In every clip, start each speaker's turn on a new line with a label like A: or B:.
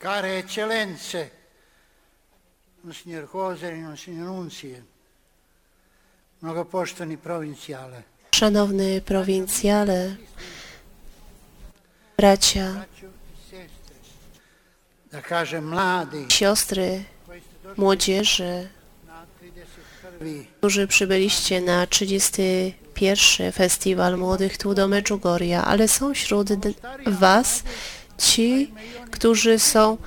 A: Care eccellenze, Monsignor Coser i Monsignor Nunzie, mnogopoštovani provincijale,
B: Szanowny prowincjale, bracia, siostry, młodzieży,
A: na 31.
B: którzy przybyliście na 31. Festiwal Młodych tu do Medjugorja, ale są wśród Was ci, którzy są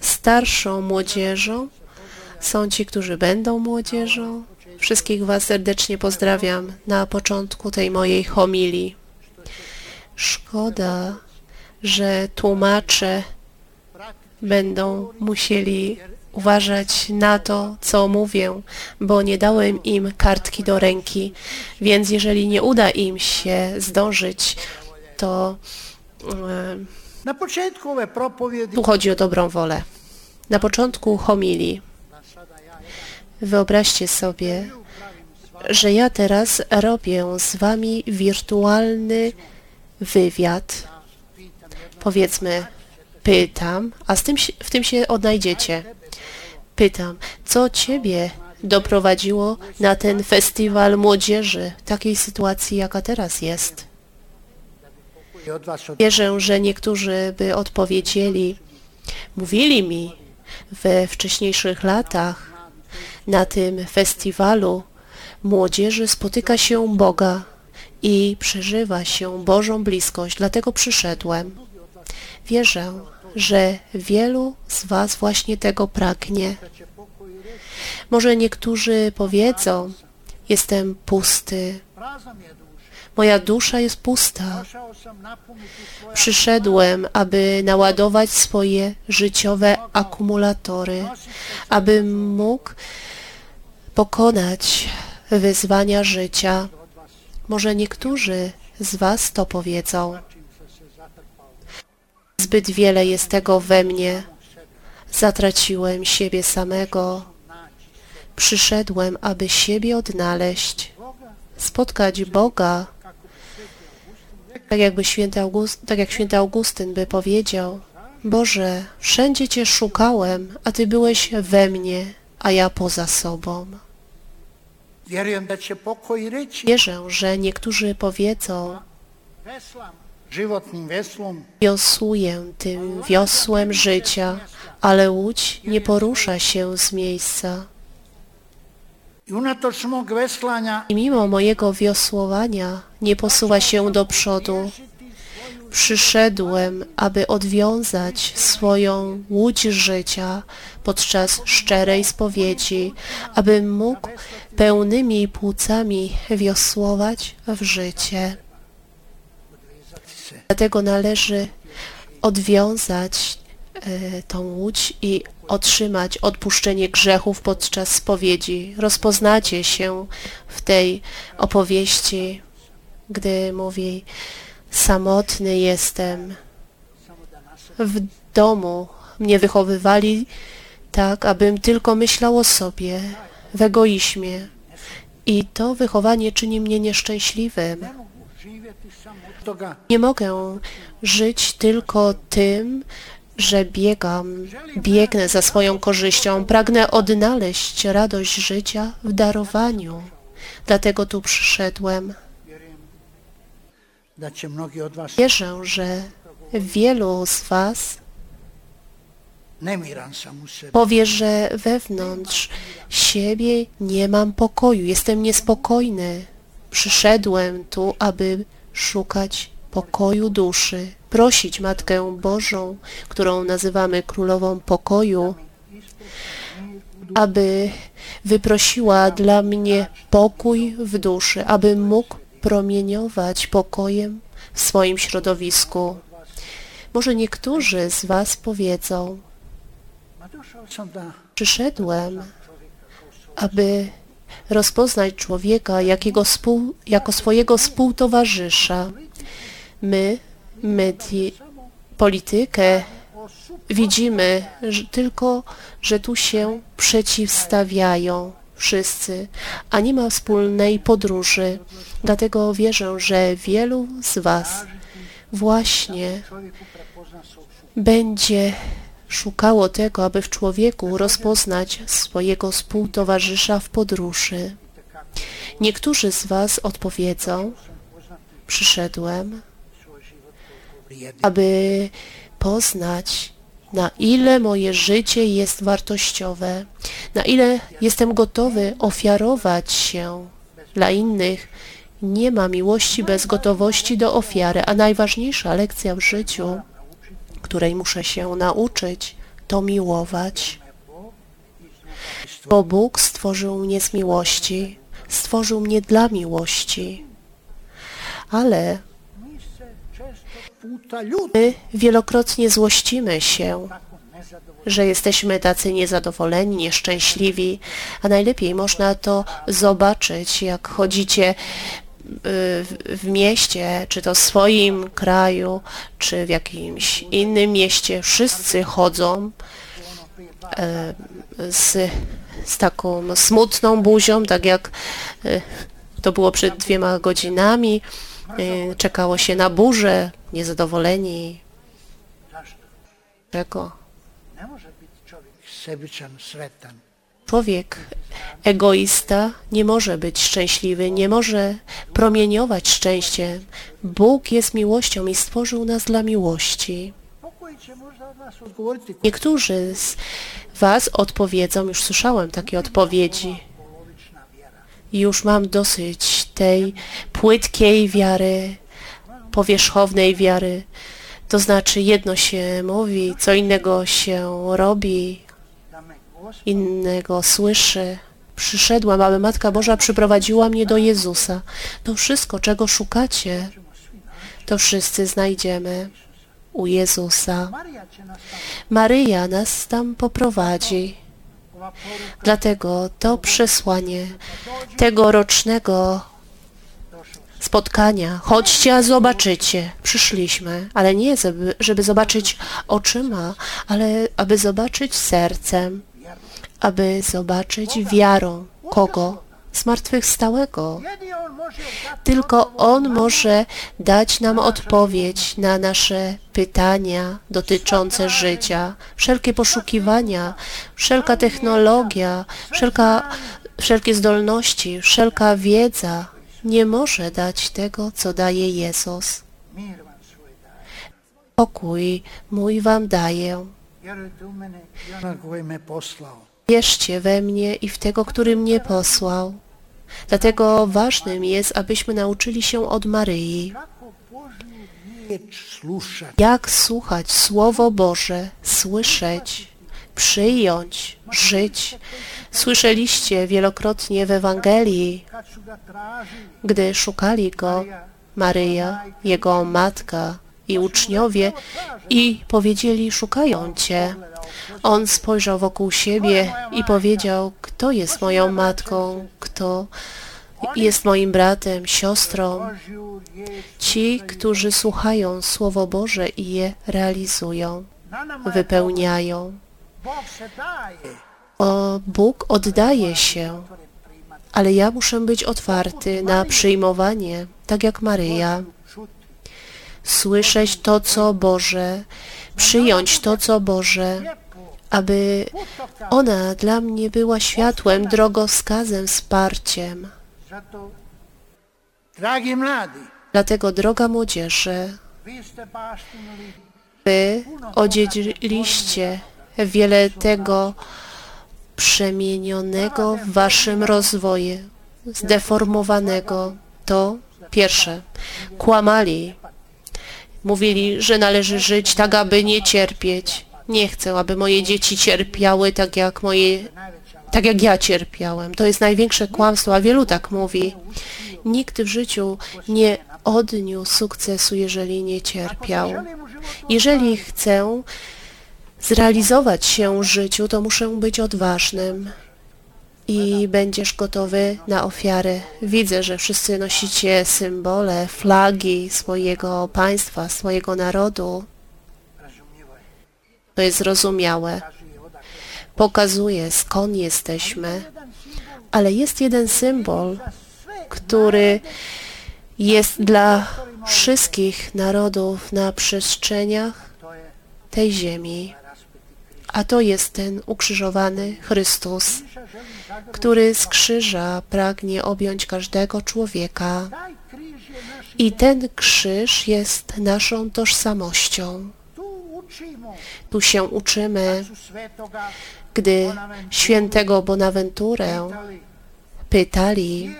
B: starszą młodzieżą, są ci, którzy będą młodzieżą. Wszystkich Was serdecznie pozdrawiam na początku tej mojej homilii. Szkoda, że tłumacze będą musieli uważać na to, co mówię, bo nie dałem im kartki do ręki, więc jeżeli nie uda im się zdążyć, to e, Tu chodzi o dobrą wolę. Na początku homilii wyobraźcie sobie, że ja teraz robię z wami wirtualny wywiad. Powiedzmy, pytam, a z tym, w tym się odnajdziecie. Pytam, co ciebie doprowadziło na ten festiwal młodzieży, w takiej sytuacji, jaka teraz jest? Wierzę, że niektórzy by odpowiedzieli, mówili mi we wcześniejszych latach na tym festiwalu młodzieży spotyka się Boga i przeżywa się Bożą bliskość, dlatego przyszedłem. Wierzę, że wielu z Was właśnie tego pragnie. Może niektórzy powiedzą, jestem pusty, Moja dusza jest pusta. Przyszedłem, aby naładować swoje życiowe akumulatory, abym mógł pokonać wyzwania życia. Może niektórzy z Was to powiedzą. Zbyt wiele jest tego we mnie. Zatraciłem siebie samego. Przyszedłem, aby siebie odnaleźć, spotkać Boga, tak jakby święty August, tak jak święty Augustyn by powiedział, Boże, wszędzie Cię szukałem, a Ty byłeś we mnie, a ja poza sobą. Wierzę, że niektórzy powiedzą, wiosłuję tym wiosłem życia, ale łódź nie porusza się z miejsca.
A: I
B: mimo mojego wiosłowania nie posuwa się do przodu. Przyszedłem, aby odwiązać swoją łódź życia podczas szczerej spowiedzi, abym mógł pełnymi płucami wiosłować w życie. Dlatego należy odwiązać e, tą łódź i otrzymać odpuszczenie grzechów podczas spowiedzi. Rozpoznacie się w tej opowieści, gdy mówi samotny jestem. W domu mnie wychowywali tak, abym tylko myślał o sobie, w egoizmie. I to wychowanie czyni mnie nieszczęśliwym. Nie mogę żyć tylko tym, że biegam, biegnę za swoją korzyścią. Pragnę odnaleźć radość życia w darowaniu. Dlatego tu przyszedłem. Wierzę, że wielu z Was powie, że wewnątrz siebie nie mam pokoju, jestem niespokojny. Przyszedłem tu, aby szukać pokoju duszy, prosić Matkę Bożą, którą nazywamy Królową Pokoju, aby wyprosiła dla mnie pokój w duszy, abym mógł promieniować pokojem w swoim środowisku. Może niektórzy z Was powiedzą, Przyszedłem, aby rozpoznać człowieka jakiego spół, jako swojego współtowarzysza. My, medi, politykę, widzimy że tylko, że tu się przeciwstawiają wszyscy, a nie ma wspólnej podróży. Dlatego wierzę, że wielu z Was właśnie będzie szukało tego, aby w człowieku rozpoznać swojego współtowarzysza w podróży. Niektórzy z Was odpowiedzą, przyszedłem, aby poznać, na ile moje życie jest wartościowe, na ile jestem gotowy ofiarować się dla innych. Nie ma miłości bez gotowości do ofiary, a najważniejsza lekcja w życiu, której muszę się nauczyć, to miłować. Bo Bóg stworzył mnie z miłości, stworzył mnie dla miłości. Ale my wielokrotnie złościmy się, że jesteśmy tacy niezadowoleni, nieszczęśliwi, a najlepiej można to zobaczyć, jak chodzicie y, w mieście, czy to w swoim kraju, czy w jakimś innym mieście. Wszyscy chodzą e, z, z taką smutną buzią, tak jak e, to było przed dwiema godzinami. E, Czekało się na burzę, niezadowoleni. Czego? Człowiek egoista nie może być szczęśliwy, nie może promieniować szczęściem. Bóg jest miłością i stworzył nas dla miłości. Niektórzy z Was odpowiedzą, już słyszałem takie odpowiedzi, już mam dosyć tej płytkiej wiary, powierzchownej wiary. To znaczy jedno się mówi, co innego się robi, innego słyszy. Przyszedłam, aby Matka Boża przyprowadziła mnie do Jezusa. To wszystko, czego szukacie, to wszyscy znajdziemy u Jezusa. Maryja nas tam poprowadzi. Dlatego to przesłanie tegorocznego. Spotkania. Chodźcie, a zobaczycie. Przyszliśmy, ale nie żeby, zobaczyć oczyma, ale aby zobaczyć sercem, aby zobaczyć wiarą. Kogo? Zmartwychwstałego. Tylko On może dać nam odpowiedź na nasze pytania dotyczące życia, wszelkie poszukiwania, wszelka technologia, wszelka, wszelkie zdolności, wszelka wiedza nie może dać tego, co daje Jezus. Pokój mój wam daję. Wierzcie we mnie i w tego, który mnie posłał. Dlatego ważnym jest, abyśmy nauczyli się od Maryi. Jak słuchać Słowo Boże, słyszeć, przyjąć, żyć. Słyszeliście wielokrotnie w Ewangelii, gdy szukali Go, Maryja, Jego matka i uczniowie i powiedzieli, szukają Cię. On spojrzał wokół siebie i powiedział, kto jest moją matką, kto jest moim bratem, siostrą. Ci, którzy słuchają Słowo Boże i je realizują, wypełniają. O, Bóg oddaje się, ale ja muszę być otwarty na przyjmowanie, tak jak Maryja, słyszeć to, co Boże, przyjąć to, co Boże, aby ona dla mnie była światłem, drogowskazem, wsparciem. Dlatego, droga młodzieży, Wy odziedziliście wiele tego przemienionego w waszym rozwoju, zdeformowanego. To pierwsze. Kłamali. Mówili, że należy żyć tak, aby nie cierpieć. Nie chcę, aby moje dzieci cierpiały tak jak moje, tak jak ja cierpiałem. To jest największe kłamstwo, a wielu tak mówi. Nikt w życiu nie odniósł sukcesu, jeżeli nie cierpiał. Jeżeli chcę zrealizować się życiu, to muszę być odważnym i będziesz gotowy na ofiary. Widzę, że wszyscy nosicie symbole, flagi swojego państwa, swojego narodu. To jest zrozumiałe. Pokazuje, skąd jesteśmy. Ale jest jeden symbol, który jest dla wszystkich narodów na przestrzeniach tej ziemi. A to jest ten ukrzyżowany Chrystus, który z krzyża pragnie objąć każdego człowieka. I ten krzyż jest naszą tożsamością.
A: Tu
B: się uczymy, gdy świętego Bonaventurę pytali,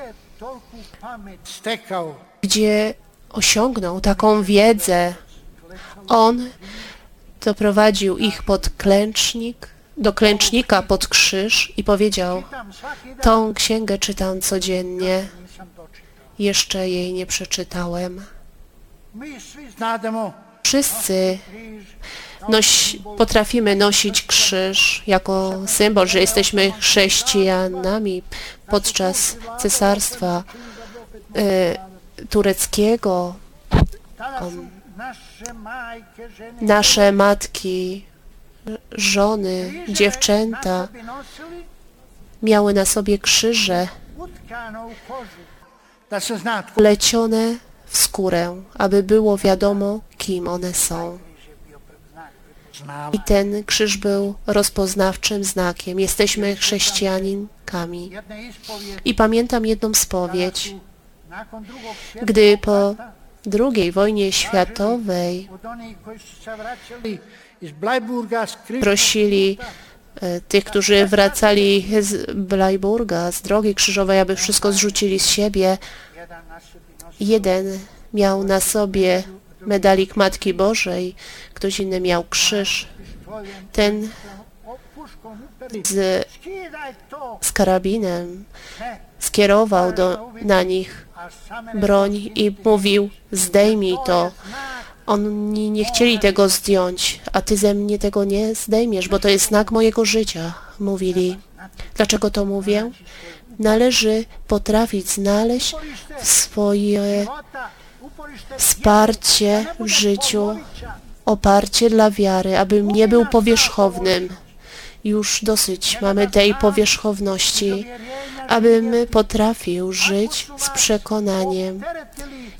B: gdzie osiągnął taką wiedzę. On doprowadził ich pod klęcznik, do klęcznika pod krzyż i powiedział, tą księgę czytam codziennie, jeszcze jej nie przeczytałem. Wszyscy noś, potrafimy nosić krzyż jako symbol, że jesteśmy chrześcijanami podczas cesarstwa e, tureckiego.
A: tada
B: Nasze matki, żony, dziewczęta miały na sobie krzyże plecione w skórę, aby było wiadomo, kim one są. I ten krzyż był rozpoznawczym znakiem. Jesteśmy chrześcijaninkami. I pamiętam jedną spowiedź, gdy po II wojnie światowej prosili e, tych, którzy wracali z Blajburga, z drogi krzyżowej, aby wszystko zrzucili z siebie. Jeden miał na sobie medalik Matki Bożej, ktoś inny miał krzyż. Ten z, z karabinem
A: Ne,
B: skierował do, na nich broń i mówił, zdejmij to. Oni nie chcieli tego zdjąć, a ty ze mnie tego nie zdejmiesz, bo to jest znak mojego życia, mówili. Dlaczego to mówię? Należy potrafić znaleźć swoje wsparcie w życiu, oparcie dla wiary, abym nie był powierzchownym. Już dosyć mamy tej powierzchowności, abym potrafił żyć z przekonaniem.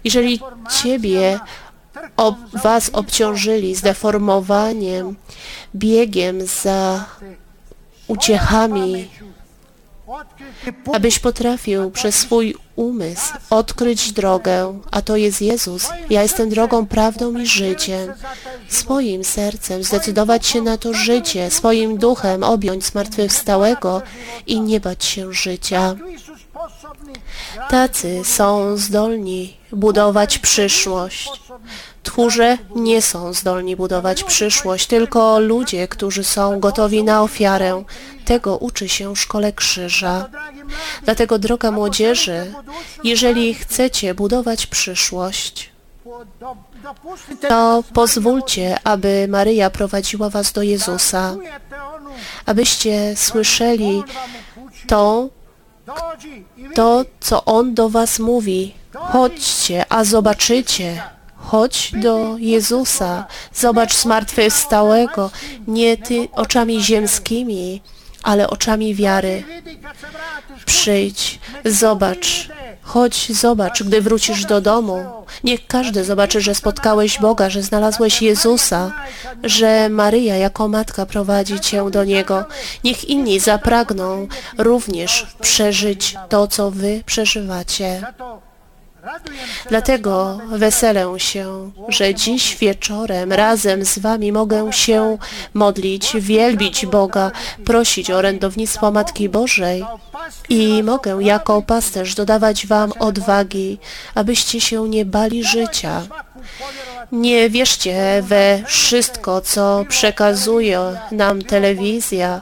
B: Jeżeli Ciebie ob, Was obciążyli zdeformowaniem, biegiem za uciechami, abyś potrafił przez swój umysł odkryć drogę, a to jest Jezus. Ja jestem drogą, prawdą i życiem. Swoim sercem zdecydować się na to życie, swoim duchem objąć zmartwychwstałego i nie bać się życia. Tacy są zdolni budować przyszłość. Tchórze nie są zdolni budować przyszłość, tylko ludzie, którzy są gotowi na ofiarę. Tego uczy się szkole krzyża. Dlatego, droga młodzieży, jeżeli chcecie budować przyszłość, to pozwólcie, aby Maryja prowadziła was do Jezusa, abyście słyszeli to, to, co On do was mówi. Chodźcie, a zobaczycie. Chodź do Jezusa, zobacz zmartwychwstałego, nie ty oczami ziemskimi, ale oczami wiary. Przyjdź, zobacz, chodź, zobacz, gdy wrócisz do domu. Niech każdy zobaczy, że spotkałeś Boga, że znalazłeś Jezusa, że Maryja jako matka prowadzi cię do Niego. Niech inni zapragną również przeżyć to, co wy przeżywacie. Dlatego weselę się, że dziś wieczorem razem z Wami mogę się modlić, wielbić Boga, prosić o orędownictwo Matki Bożej i mogę jako pasterz dodawać Wam odwagi, abyście się nie bali życia. Nie wierzcie we wszystko, co przekazuje nam telewizja,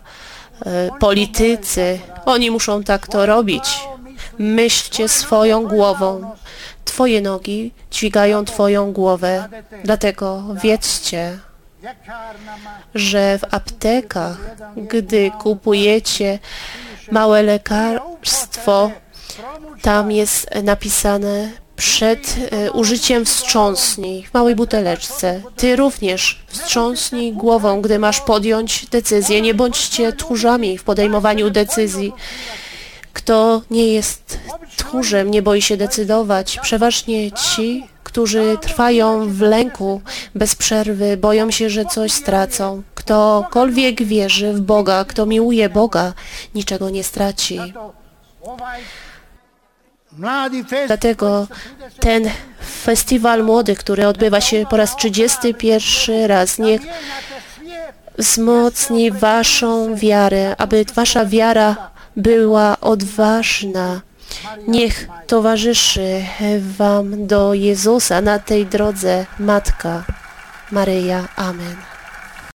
B: e, politycy. Oni muszą tak to robić. Myślcie swoją głową. Twoje nogi dźwigają Twoją głowę. Dlatego wiedzcie, że w aptekach, gdy kupujecie małe lekarstwo, tam jest napisane przed e, użyciem wstrząsnij w małej buteleczce. Ty również wstrząsnij głową, gdy masz podjąć decyzję. Nie bądźcie tchórzami w podejmowaniu decyzji. Kto nie jest tchórzem, nie boi się decydować. Przeważnie ci, którzy trwają w lęku bez przerwy, boją się, że coś stracą. Ktokolwiek wierzy w Boga, kto miłuje Boga, niczego nie straci. Dlatego ten festiwal młody, który odbywa się po raz 31 raz, niech wzmocni waszą wiarę, aby wasza wiara była odważna. Niech towarzyszy wam do Jezusa na tej drodze Matka Maryja. Amen.